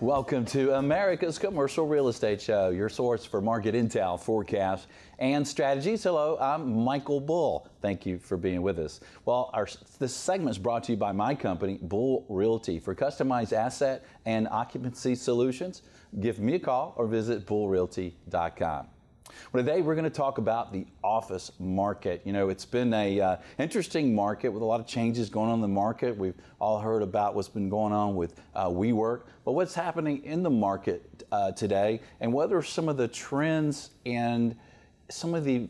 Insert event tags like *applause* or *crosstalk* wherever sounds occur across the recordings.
Welcome to America's Commercial Real Estate Show, your source for market intel, forecasts, and strategies. Hello, I'm Michael Bull. Thank you for being with us. Well, our, this segment is brought to you by my company, Bull Realty. For customized asset and occupancy solutions, give me a call or visit bullrealty.com. Well, today we're going to talk about the office market. You know, it's been a uh, interesting market with a lot of changes going on in the market. We've all heard about what's been going on with uh, WeWork, but what's happening in the market uh, today, and what are some of the trends and some of the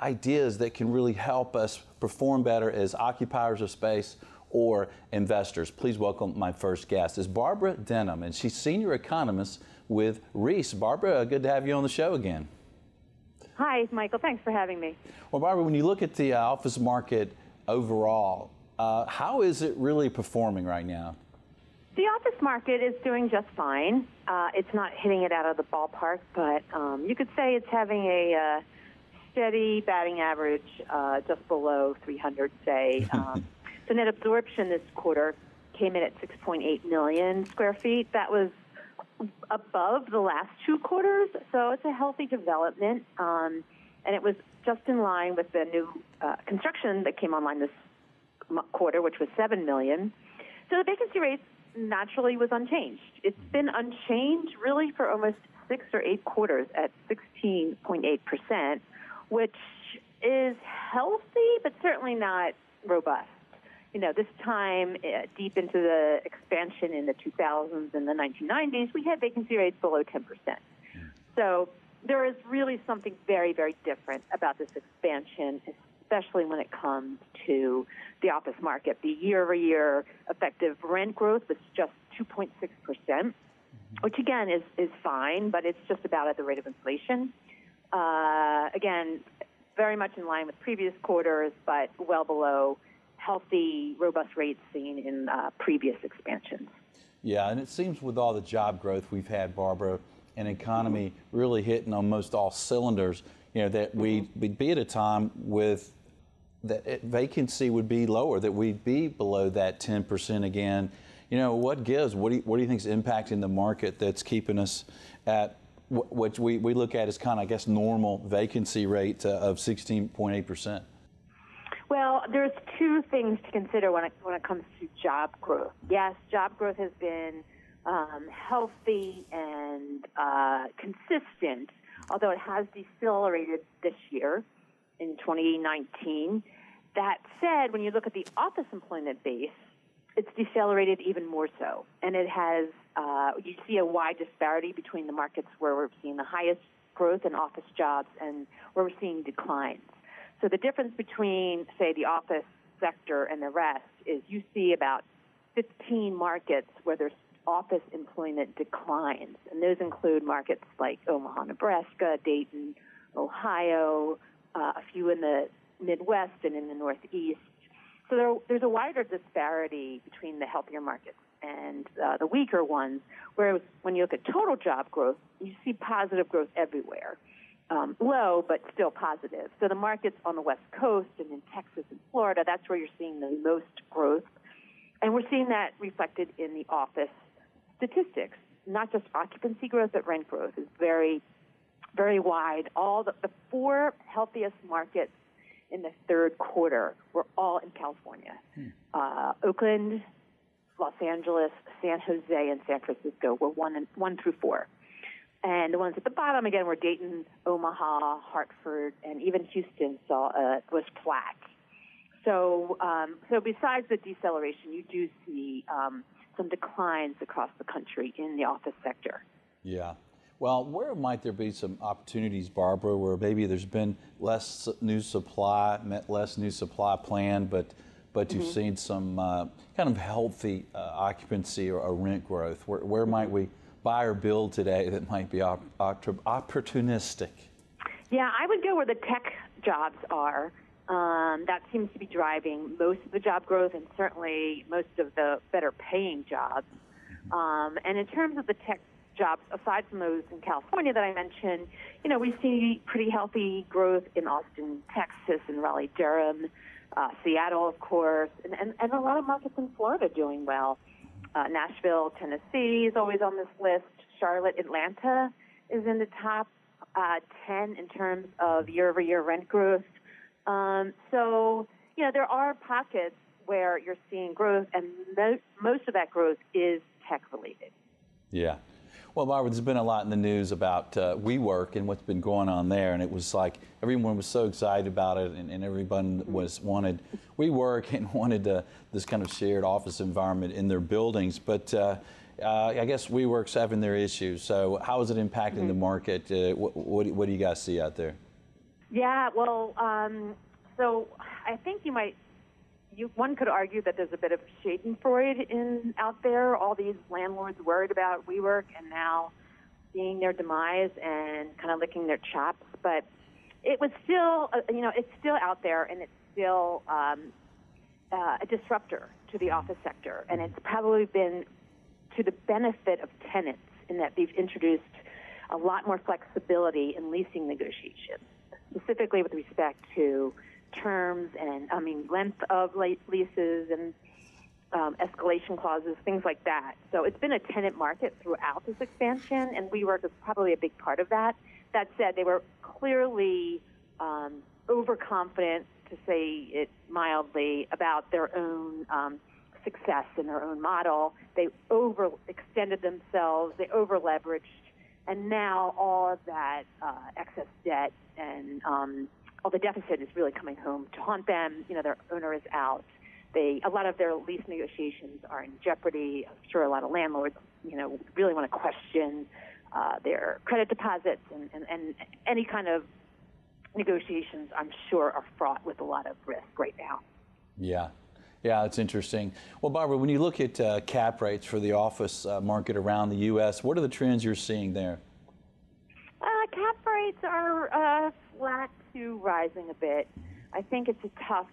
ideas that can really help us perform better as occupiers of space or investors. Please welcome my first guest is Barbara Denham, and she's senior economist with Reis. Barbara, good to have you on the show again. Hi, Michael. Thanks for having me. Well, Barbara, when you look at the uh, office market overall, uh, how is it really performing right now? The office market is doing just fine. Uh, it's not hitting it out of the ballpark, but um, you could say it's having a uh, steady batting average uh, just below 300, say. *laughs* Um, so net absorption this quarter came in at 6.8 million square feet. That was above the last two quarters, so it's a healthy development. Um, and it was just in line with the new uh, construction that came online this quarter, which was seven million. So the vacancy rate naturally was unchanged. It's been unchanged really for almost six or eight quarters at 16.8 percent, which is healthy, but certainly not robust you know, this time uh, deep into the expansion in the 2000s and the 1990s, we had vacancy rates below 10%. So there is really something very, very different about this expansion, especially when it comes to the office market. The year over year effective rent growth was just 2.6%, which again is, is fine, but it's just about at the rate of inflation. Uh, again, very much in line with previous quarters, but well below healthy, robust rates seen in uh, previous expansions. Yeah, and it seems with all the job growth we've had, Barbara, and economy mm-hmm. really hitting on most all cylinders, you know, that mm-hmm. we'd, we'd be at a time with that vacancy would be lower, that we'd be below that 10% again. You know, what gives? What do you, what do you think is impacting the market that's keeping us at what we, we look at as kind of, I guess, normal vacancy rate uh, of 16.8%? Well, there's two things to consider when it when it comes to job growth. Yes, job growth has been um, healthy and uh, consistent, although it has decelerated this year in 2019. That said, when you look at the office employment base, it's decelerated even more so, and it has. Uh, you see a wide disparity between the markets where we're seeing the highest growth in office jobs and where we're seeing declines. So the difference between, say, the office sector and the rest is you see about 15 markets where there's office employment declines, and those include markets like Omaha, Nebraska, Dayton, Ohio, uh, a few in the Midwest and in the Northeast. So there, there's a wider disparity between the healthier markets and uh, the weaker ones. Whereas when you look at total job growth, you see positive growth everywhere um, low, but still positive. So the markets on the West Coast and in Texas and Florida, that's where you're seeing the most growth. And we're seeing that reflected in the office statistics. Not just occupancy growth, but rent growth is very, very wide. All the, the four healthiest markets in the third quarter were all in California. Hmm. Uh, Oakland, Los Angeles, San Jose, and San Francisco were one and, one through four. And the ones at the bottom again were Dayton, Omaha, Hartford, and even Houston saw uh, was flat. So, um, so besides the deceleration, you do see um, some declines across the country in the office sector. Yeah. Well, where might there be some opportunities, Barbara, where maybe there's been less new supply, less new supply planned, but but you've mm-hmm. seen some uh, kind of healthy uh, occupancy or, or, rent growth. Where, where might we buy or build today that might be op- op- opportunistic? Yeah, I would go where the tech jobs are. Um, that seems to be driving most of the job growth and certainly most of the better paying jobs. Mm-hmm. Um, and in terms of the tech jobs, aside from those in California that I mentioned, you know, we see pretty healthy growth in Austin, Texas, and Raleigh, Durham, uh, Seattle, of course, and, and, and a lot of markets in Florida doing well. Uh, Nashville, Tennessee is always on this list. Charlotte, Atlanta is in the top uh, 10 in terms of year over year rent growth. Um, so, you know, there are pockets where you're seeing growth, and mo- most of that growth is tech related. Yeah. Well, Barbara, there's been a lot in the news about uh, WeWork and what's been going on there, and it was like everyone was so excited about it, and, and everyone was wanted WeWork *laughs* and wanted uh, this kind of shared office environment in their buildings. But uh, uh I guess WeWork's having their issues. So, how is it impacting mm-hmm. the market? Uh, what, what, what, do you guys see out there? Yeah, well, um, so I think you might you, one could argue that there's a bit of Schadenfreude in out there. All these landlords worried about WeWork and now seeing their demise and kind of licking their chops. But it was still, uh, you know, it's still out there and it's still um, uh, a disruptor to the office sector. And it's probably been to the benefit of tenants in that they've introduced a lot more flexibility in leasing negotiations, specifically with respect to terms and I mean length of leases and um, escalation clauses, things like that. So it's been a tenant market throughout this expansion, and WeWork is probably a big part of that. That said, they were clearly um, overconfident, to say it mildly, about their own um, success and their own model. They overextended themselves, they overleveraged, and now all of that uh, excess debt and um, all the deficit is really coming home to haunt them. You know, their owner is out. They a lot of their lease negotiations are in jeopardy. I'm sure a lot of landlords, you know, really want to question uh, their credit deposits and, and, and any kind of negotiations. I'm sure are fraught with a lot of risk right now. Yeah. Yeah, it's interesting. Well, Barbara, when you look at uh, cap rates for the office uh, market around the U.S., what are the trends you're seeing there? Uh, cap rates are uh, flat to rising a bit. I think it's a tough,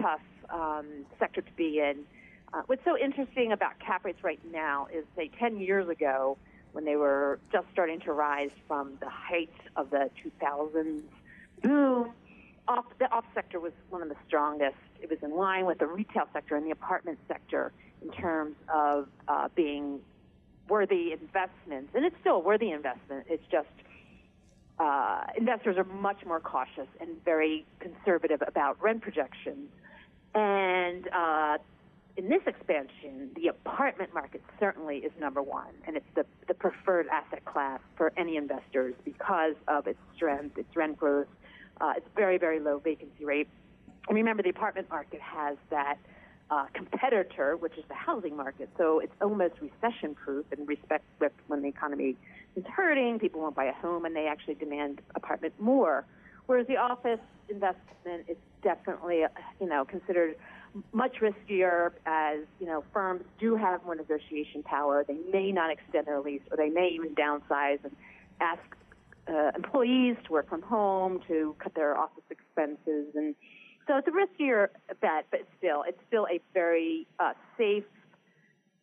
tough um, sector to be in. Uh, what's so interesting about cap rates right now is, say, 10 years ago, when they were just starting to rise from the heights of the 2000s boom, off, the off sector was one of the strongest. It was in line with the retail sector and the apartment sector in terms of uh, being worthy investments. And it's still a worthy investment. It's just uh, investors are much more cautious and very conservative about rent projections. And uh, in this expansion, the apartment market certainly is number one, and it's the, the preferred asset class for any investors because of its strength, its rent growth, uh, its very, very low vacancy rate. And remember, the apartment market has that uh, competitor, which is the housing market. So it's almost recession proof in respect with when the economy is hurting, people won't buy a home and they actually demand apartment more. Whereas the office investment is definitely, you know, considered much riskier as, you know, firms do have more negotiation power. They may not extend their lease or they may even downsize and ask uh, employees to work from home to cut their office expenses and so it's a riskier bet, but still, it's still a very uh, safe,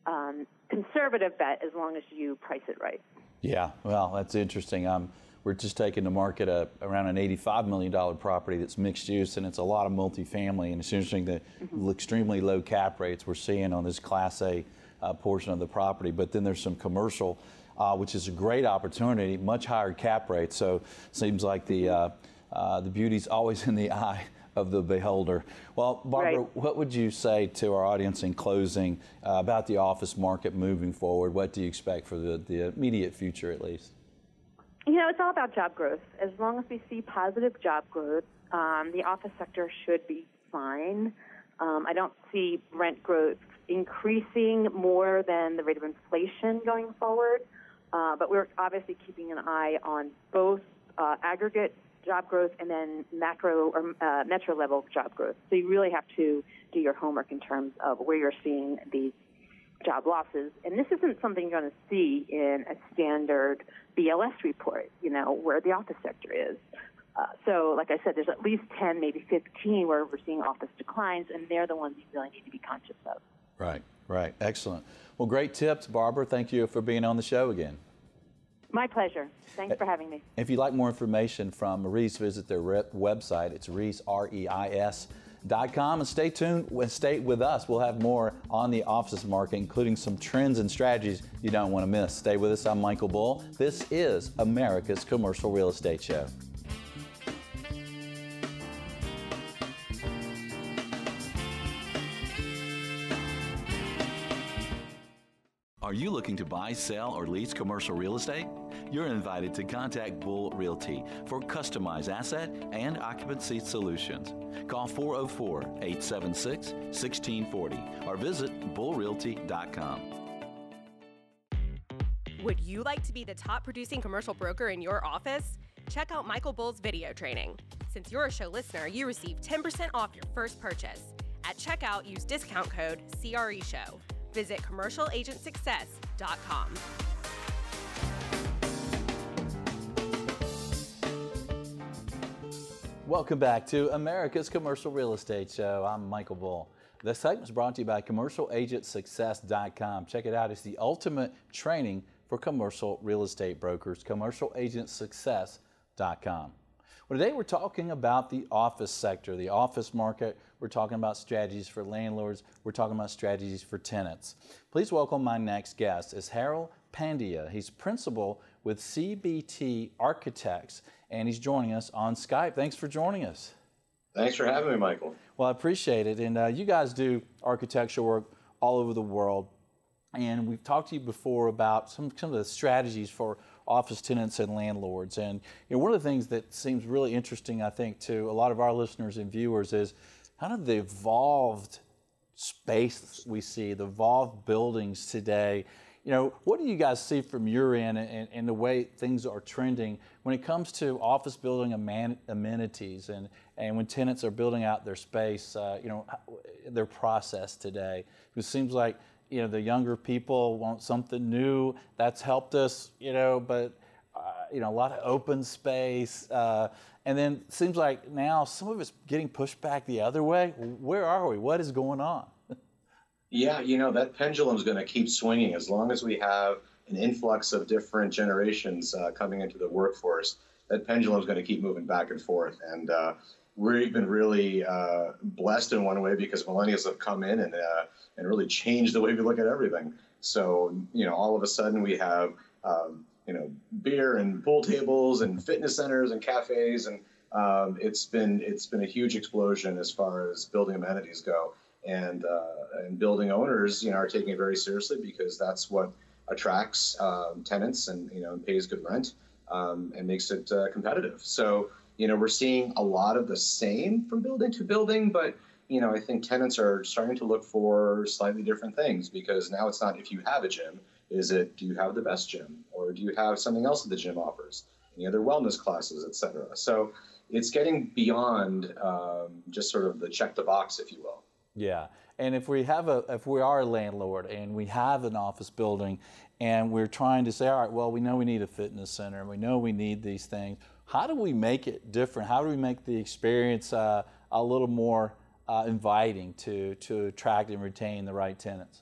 um, conservative bet as long as you price it right. Yeah, well, that's interesting. Um, we're just taking to market a, around an $85 million property that's mixed use, and it's a lot of multifamily. And it's interesting the mm-hmm. extremely low cap rates we're seeing on this Class A uh, portion of the property. But then there's some commercial, uh, which is a great opportunity, much higher cap rates. So seems like the uh, uh the beauty's always in the *laughs* eye of the beholder. Well, Barbara, right. what would you say to our audience in closing uh, about the office market moving forward? What do you expect for the, the immediate future, at least? You know, it's all about job growth. As long as we see positive job growth, um, the office sector should be fine. Um, I don't see rent growth increasing more than the rate of inflation going forward, uh, but we're obviously keeping an eye on both uh, aggregate job growth and then macro or uh, metro level job growth. So you really have to do your homework in terms of where you're seeing these job losses. And this isn't something you're going to see in a standard BLS report, you know, where the office sector is. Uh, so, like I said, there's at least 10, maybe 15 where we're seeing office declines, and they're the ones you really need to be conscious of. Right, right. Excellent. Well, great tips, Barbara. Thank you for being on the show again. My pleasure. Thanks for having me. If you'd like more information from Reis, visit their website. It's Reis, R E I S. commercialagentsuccess.com and stay tuned and stay with us. We'll have more on the office market, including some trends and strategies you don't want to miss. Stay with us. I'm Michael Bull. This is America's Commercial Real Estate Show. Are you looking to buy, sell, or lease commercial real estate? You're invited to contact Bull Realty for customized asset and occupancy solutions. Call 404 876 1640 or visit bullrealty.com. Would you like to be the top producing commercial broker in your office? Check out Michael Bull's video training. Since you're a show listener, you receive 10% off your first purchase. At checkout, use discount code CRESHOW. Visit commercialagentsuccess.com. Welcome back to America's Commercial Real Estate Show. I'm Michael Bull. This segment is brought to you by CommercialAgentSuccess.com. Check it out. It's the ultimate training for commercial real estate brokers. CommercialAgentSuccess.com. Well, today we're talking about the office sector, the office market. We're talking about strategies for landlords. We're talking about strategies for tenants. Please welcome my next guest is Harold Pandya. He's principal with CBT Architects, and he's joining us on Skype. Thanks for joining us. Thanks for having me, Michael. Well, I appreciate it. And uh, you guys do architectural work all over the world. And we've talked to you before about some, some of the strategies for office tenants and landlords. And you know, one of the things that seems really interesting, I think, to a lot of our listeners and viewers is kind of the evolved space we see, the evolved buildings today. You know, what do you guys see from your end and, and the way things are trending when it comes to office building aman- amenities and, and when tenants are building out their space, uh, you know, their process today? It seems like you know the younger people want something new that's helped us you know but uh, you know a lot of open space uh, and then seems like now some of it's getting pushed back the other way. Where are we? What is going on yeah you know that pendulum is going to keep swinging as long as we have an influx of different generations uh, coming into the workforce that pendulum is going to keep moving back and forth and uh, we've been really uh, blessed in one way because millennials have come in and uh, and really changed the way we look at everything. So you know, all of a sudden we have um, you know beer and pool tables and fitness centers and cafes, and um, it's been it's been a huge explosion as far as building amenities go. And uh, and building owners, you know, are taking it very seriously because that's what attracts um, tenants and you know pays good rent um, and makes it uh, competitive. So you know, we're seeing a lot of the same from building to building, but you know, I think tenants are starting to look for slightly different things because now it's not if you have a gym, is it do you have the best gym or do you have something else that the gym offers, any other wellness classes, et cetera. So it's getting beyond um, just sort of the check the box, if you will. Yeah, and if we have a if we are a landlord and we have an office building, and we're trying to say, all right, well, we know we need a fitness center, and we know we need these things how do we make it different? How do we make the experience uh, a little more uh, inviting to to attract and retain the right tenants?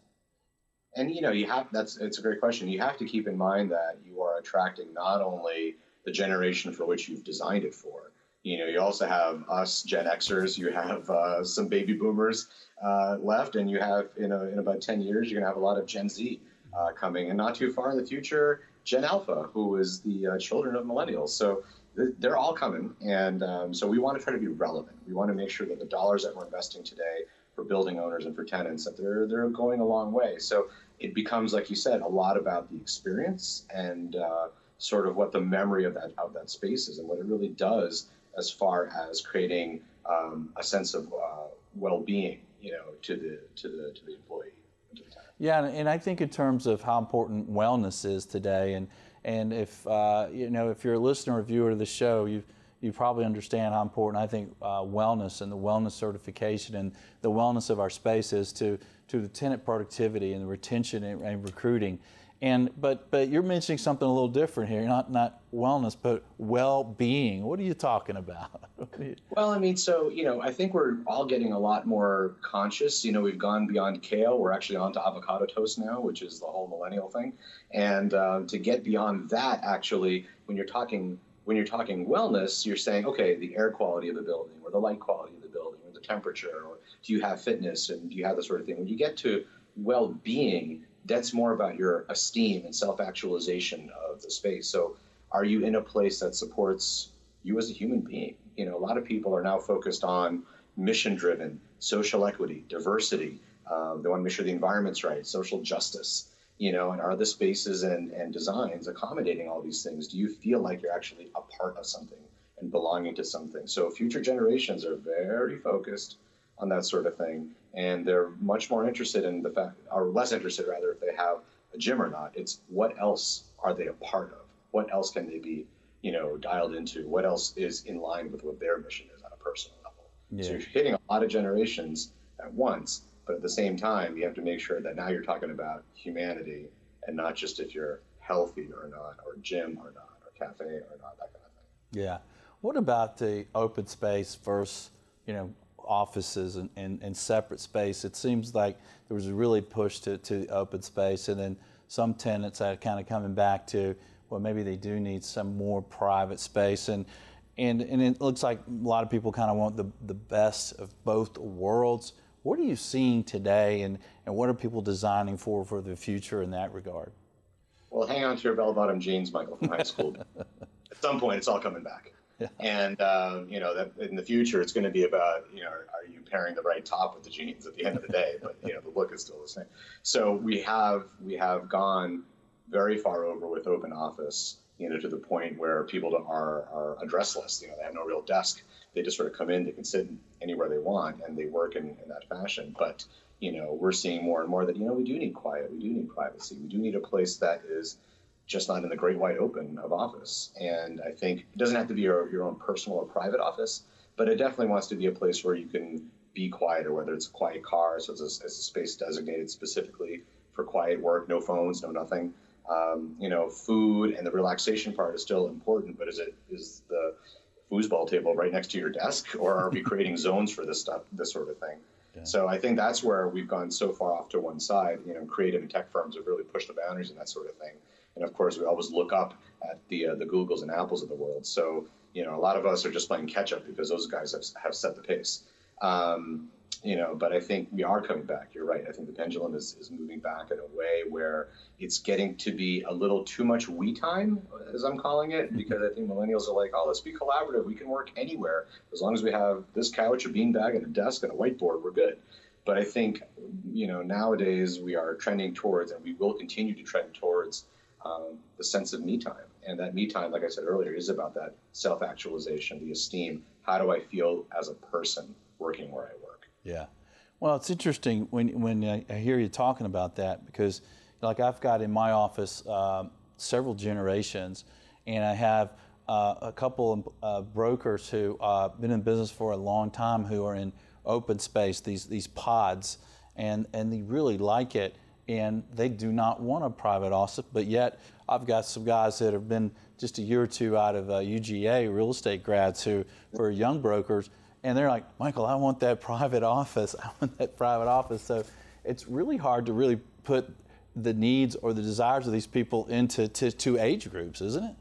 And you know, you have that's it's a great question. You have to keep in mind that you are attracting not only the generation for which you've designed it for. You know, you also have us Gen Xers. You have uh, some baby boomers uh, left, and you have you know in about ten years you're going to have a lot of Gen Z uh, coming, and not too far in the future, Gen Alpha, who is the uh, children of millennials. So they're all coming. And um, so we want to try to be relevant. We want to make sure that the dollars that we're investing today for building owners and for tenants, that they're, they're going a long way. So it becomes, like you said, a lot about the experience and uh, sort of what the memory of that, of that space is and what it really does as far as creating um, a sense of uh, well-being, you know, to the, to the, to the employee. Yeah, and I think in terms of how important wellness is today, and and if uh, you know, if you're a listener or viewer of the show, you you probably understand how important I think uh, wellness and the wellness certification and the wellness of our space is to to the tenant productivity and the retention and, and recruiting. And but but you're mentioning something a little different here. Not not wellness, but well-being. What are you talking about? *laughs* well, I mean, so you know, I think we're all getting a lot more conscious. You know, we've gone beyond kale. We're actually on to avocado toast now, which is the whole millennial thing. And um, to get beyond that, actually, when you're talking when you're talking wellness, you're saying, okay, the air quality of the building, or the light quality of the building, or the temperature, or do you have fitness, and do you have the sort of thing? When you get to well-being, that's more about your esteem and self-actualization of the space. So, are you in a place that supports you as a human being? You know, a lot of people are now focused on mission-driven, social equity, diversity. Um, they want to make sure the environment's right, social justice you know, and are the spaces and, and designs accommodating all these things? Do you feel like you're actually a part of something and belonging to something? So future generations are very focused on that sort of thing, and they're much more interested in the fact, or less interested rather, if they have a gym or not. It's what else are they a part of? What else can they be, you know, dialed into? What else is in line with what their mission is on a personal level? Yeah. So you're hitting a lot of generations at once but at the same time, you have to make sure that now you're talking about humanity and not just if you're healthy or not, or gym or not, or cafe or not, that kind of thing. Yeah. What about the open space versus, you know, offices and, and, and separate space? It seems like there was a really push to, to open space, and then some tenants are kind of coming back to, well, maybe they do need some more private space. And, and, and it looks like a lot of people kind of want the, the best of both worlds. What are you seeing today, and, and what are people designing for for the future in that regard? Well, hang on to your bell-bottom jeans, Michael, from high school. *laughs* At some point, it's all coming back. Yeah. And um, you know that in the future, it's going to be about you know are you pairing the right top with the jeans at the end of the day? *laughs* But you know the look is still the same. So we have we have gone very far over with open office, you know, to the point where people are are addressless. You know, they have no real desk they just sort of come in, they can sit anywhere they want, and they work in, in that fashion. But you know, we're seeing more and more that you know we do need quiet, we do need privacy, we do need a place that is just not in the great wide open of office. And I think it doesn't have to be your, your own personal or private office, but it definitely wants to be a place where you can be quiet, or whether it's a quiet car, so it's a, it's a space designated specifically for quiet work, no phones, no nothing. Um, you know, food and the relaxation part is still important, but is it is the foosball table right next to your desk, or are we *laughs* creating zones for this stuff, this sort of thing? Yeah. So I think that's where we've gone so far off to one side. You know, creative and tech firms have really pushed the boundaries and that sort of thing. And of course, we always look up at the uh, the Googles and Apples of the world. So you know, a lot of us are just playing catch up because those guys have, have set the pace. Um, you know, but I think we are coming back. You're right. I think the pendulum is, is moving back in a way where it's getting to be a little too much we time, as I'm calling it, mm-hmm. because I think millennials are like, oh, let's be collaborative. We can work anywhere. As long as we have this couch, a beanbag, and a desk and a whiteboard, we're good. But I think, you know, nowadays we are trending towards, and we will continue to trend towards um, the sense of me time. And that me time, like I said earlier, is about that self actualization, the esteem. How do I feel as a person working where I work? Yeah. Well, it's interesting when, when I hear you talking about that because, like, I've got in my office uh, several generations, and I have uh, a couple of uh, brokers who have uh, been in business for a long time who are in open space, these, these pods, and, and they really like it. And they do not want a private office, but yet I've got some guys that have been just a year or two out of UGA, uh, real estate grads, who, are young brokers and they're like, Michael, I want that *laughs* private office. I want that private office. So it's really hard to really put the needs or the desires of these people into to, two age groups, isn't it?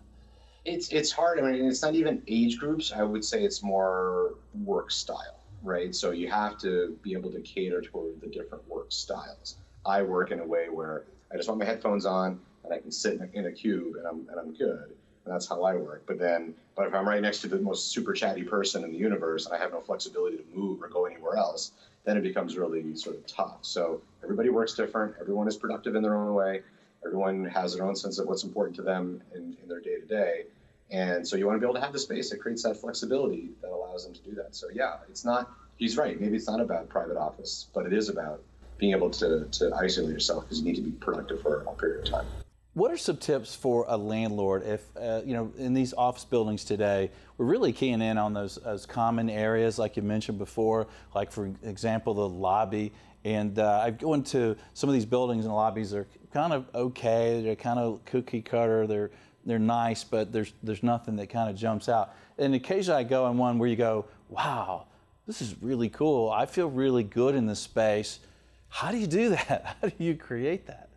It's it's hard. I mean, it's not even age groups. I would say it's more work style, right? So you have to be able to cater toward the different work styles. I work in a way where I just want my headphones on and I can sit in a, in a cube and I'm and I'm good and that's how I work. But then, but if I'm right next to the most super chatty person in the universe and I have no flexibility to move or go anywhere else, then it becomes really sort of tough. So everybody works different. Everyone is productive in their own way. Everyone has their own sense of what's important to them in, in their day to day. And so you want to be able to have the space that creates that flexibility that allows them to do that. So yeah, it's not, he's right. Maybe it's not about private office, but it is about being able to, to isolate yourself because you need to be productive for a period of time. What are some tips for a landlord if, uh, you know, in these office buildings today, we're really keying in on those, those common areas like you mentioned before, like for example, the lobby. And uh, I go into some of these buildings and lobbies they're kind of okay. They're kind of cookie cutter. They're, they're nice, but there's, there's nothing that kind of jumps out. And occasionally I go in one where you go, wow, this is really cool. I feel really good in this space. How do you do that? *laughs* How do you create that?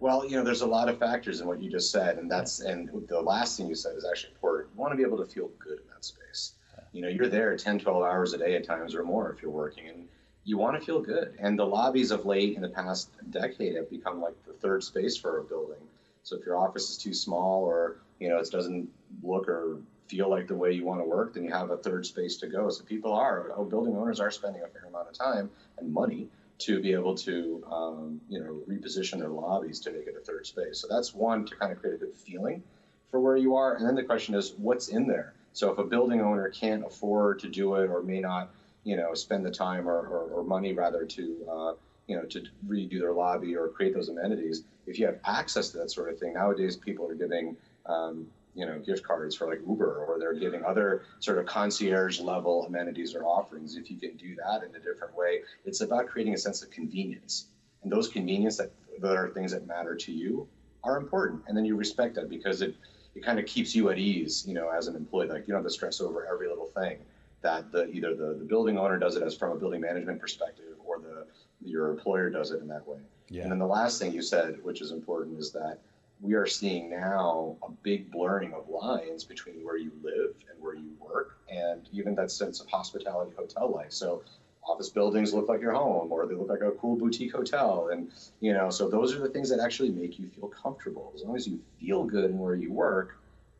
Well, you know, there's a lot of factors in what you just said, and that's and the last thing you said is actually important. You want to be able to feel good in that space. You know, you're there 10, 12 hours a day at times or more if you're working, and you want to feel good. And the lobbies of late in the past decade have become like the third space for a building. So if your office is too small or you know it doesn't look or feel like the way you want to work, then you have a third space to go. So people are, oh, building owners are spending a fair amount of time and money to be able to, um, you know, reposition their lobbies to make it a third space. So that's one to kind of create a good feeling for where you are. And then the question is, what's in there? So if a building owner can't afford to do it or may not, you know, spend the time or, or, or money rather to, uh, you know, to redo their lobby or create those amenities, if you have access to that sort of thing, nowadays people are giving, um, you know, gift cards for like Uber or they're giving other sort of concierge level amenities or offerings. If you can do that in a different way, it's about creating a sense of convenience. And those convenience that, that are things that matter to you are important. And then you respect that because it, it kind of keeps you at ease, you know, as an employee. Like you don't have to stress over every little thing that the either the, the building owner does it as from a building management perspective or the your employer does it in that way. Yeah. And then the last thing you said, which is important, is that we are seeing now a big blurring of lines between where you live and where you work, and even that sense of hospitality hotel life. So, office buildings look like your home, or they look like a cool boutique hotel, and you know, so those are the things that actually make you feel comfortable. As long as you feel good in where you work,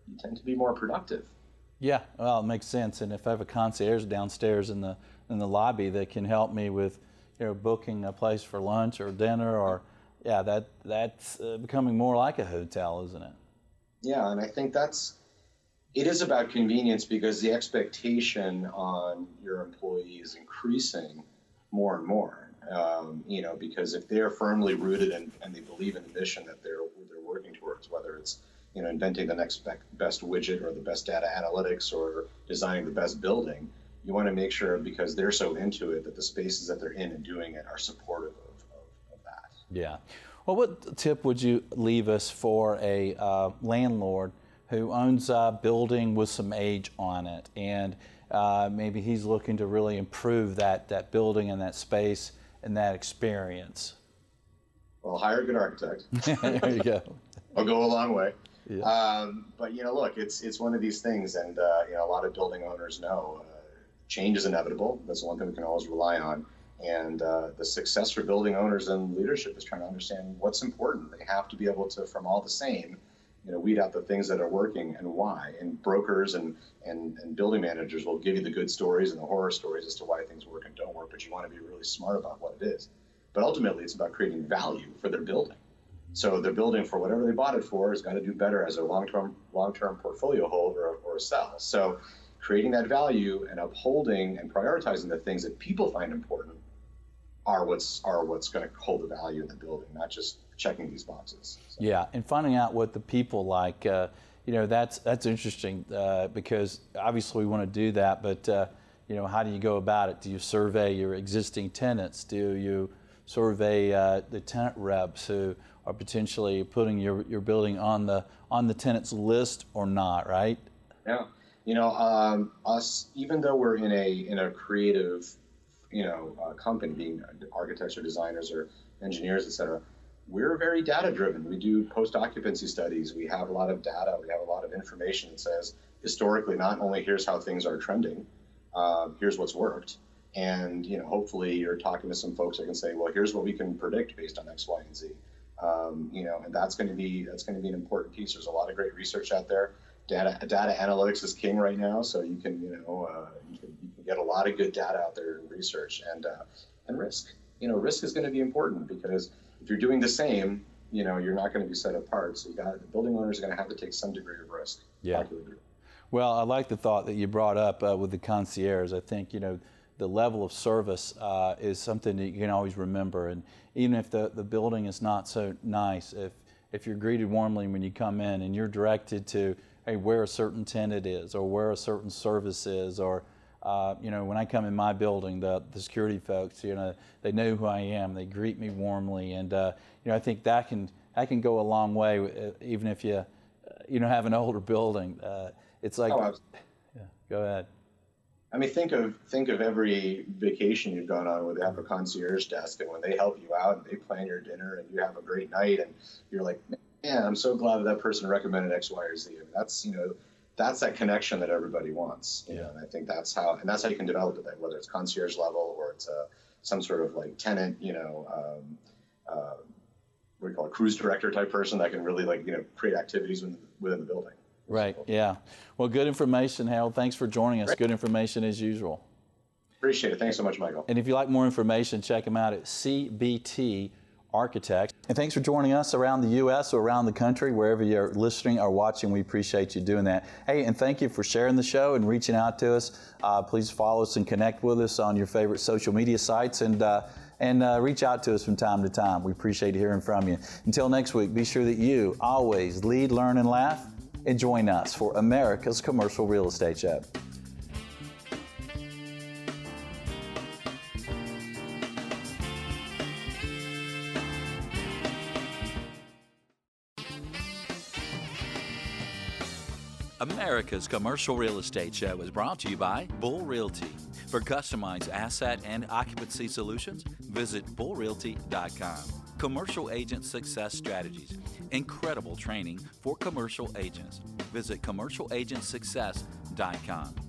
you tend to be more productive. Yeah, well, it makes sense. And if I have a concierge downstairs in the in the lobby that can help me with, you know, booking a place for lunch or dinner or yeah, that that's uh, becoming more like a hotel, isn't it? Yeah, and I think that's it is about convenience because the expectation on your employee is increasing more and more. Um, you know, because if they're firmly rooted and, and they believe in the mission that they're they're working towards, whether it's you know inventing the next best widget or the best data analytics or designing the best building, you want to make sure because they're so into it that the spaces that they're in and doing it are supportive of yeah. Well, what tip would you leave us for a uh, landlord who owns a building with some age on it, and uh, maybe he's looking to really improve that that building and that space and that experience? Well, hire a good architect. *laughs* there you go. I'll go a long way. Yeah. Um, but you know, look, it's it's one of these things, and uh, you know, a lot of building owners know uh, change is inevitable. That's the one thing we can always rely on. And uh, the success for building owners and leadership is trying to understand what's important. They have to be able to, from all the same, you know, weed out the things that are working and why. And brokers and, and, and building managers will give you the good stories and the horror stories as to why things work and don't work, but you want to be really smart about what it is. But ultimately, it's about creating value for their building. So their building, for whatever they bought it for, has got to do better as a long-term long-term portfolio hold or, or a sell. So creating that value and upholding and prioritizing the things that people find important are what's are what's going to hold the value in the building, not just checking these boxes. So. Yeah, and finding out what the people like. Uh, you know, that's that's interesting uh, because obviously we want to do that, but uh, you know, how do you go about it? Do you survey your existing tenants? Do you survey uh, the tenant reps who are potentially putting your, your building on the on the tenants list or not? Right? Yeah. You know, um, us even though we're in a in a creative you know uh, company, being architects or designers or engineers, et cetera, we're very data driven. We do post occupancy studies. We have a lot of data. We have a lot of information that says historically not only here's how things are trending, uh, here's what's worked, and you know hopefully you're talking to some folks that can say, well, here's what we can predict based on X, Y, and Z. Um, you know, and that's going to be that's going to be an important piece. There's a lot of great research out there. Data data analytics is king right now, so you can you know uh, you can, you get a lot of good data out there in research and uh, and risk. You know, risk is going to be important because if you're doing the same, you know, you're not going to be set apart. So you got the building owners are going to have to take some degree of risk. Yeah. Well, I like the thought that you brought up uh, with the concierge. I think you know the level of service uh, is something that you can always remember, and even if the, the building is not so nice, if if you're greeted warmly when you come in and you're directed to hey where a certain tenant is or where a certain service is or uh, you know, when I come in my building, the, the security folks, you know, they know who I am. They greet me warmly, and uh, you know, I think that can that can go a long way, uh, even if you, uh, you know, have an older building. Uh, it's like, oh, yeah, go ahead. I mean, think of think of every vacation you've gone on where they have a concierge desk, and when they help you out and they plan your dinner, and you have a great night, and you're like, man, I'm so glad that that person recommended X, Y, or Z. I mean, that's you know that's that connection that everybody wants. You know, and I think that's how, and that's how you can develop it. Whether it's concierge level or it's a, some sort of like tenant, you know, um, uh, what do you call it, cruise director type person that can really like you know create activities within, within the building. Right. Yeah. Well, good information, Harold. Thanks for joining us. Great. Good information as usual. Appreciate it. Thanks so much, Michael. And if you'd like more information, check them out at CBT Architects. And thanks for joining us around the U.S. or around the country, wherever you're listening or watching. We appreciate you doing that. Hey, and thank you for sharing the show and reaching out to us. Uh, please follow us and connect with us on your favorite social media sites and. Uh, and uh, reach out to us from time to time. We appreciate hearing from you. Until next week, be sure that you always lead, learn, and laugh. And join us for America's Commercial Real Estate Show. America's Commercial Real Estate Show is brought to you by Bull Realty. For customized asset and occupancy solutions, visit bullrealty.com. Commercial Agent Success Strategies. Incredible training for commercial agents. Visit commercialagentsuccess.com.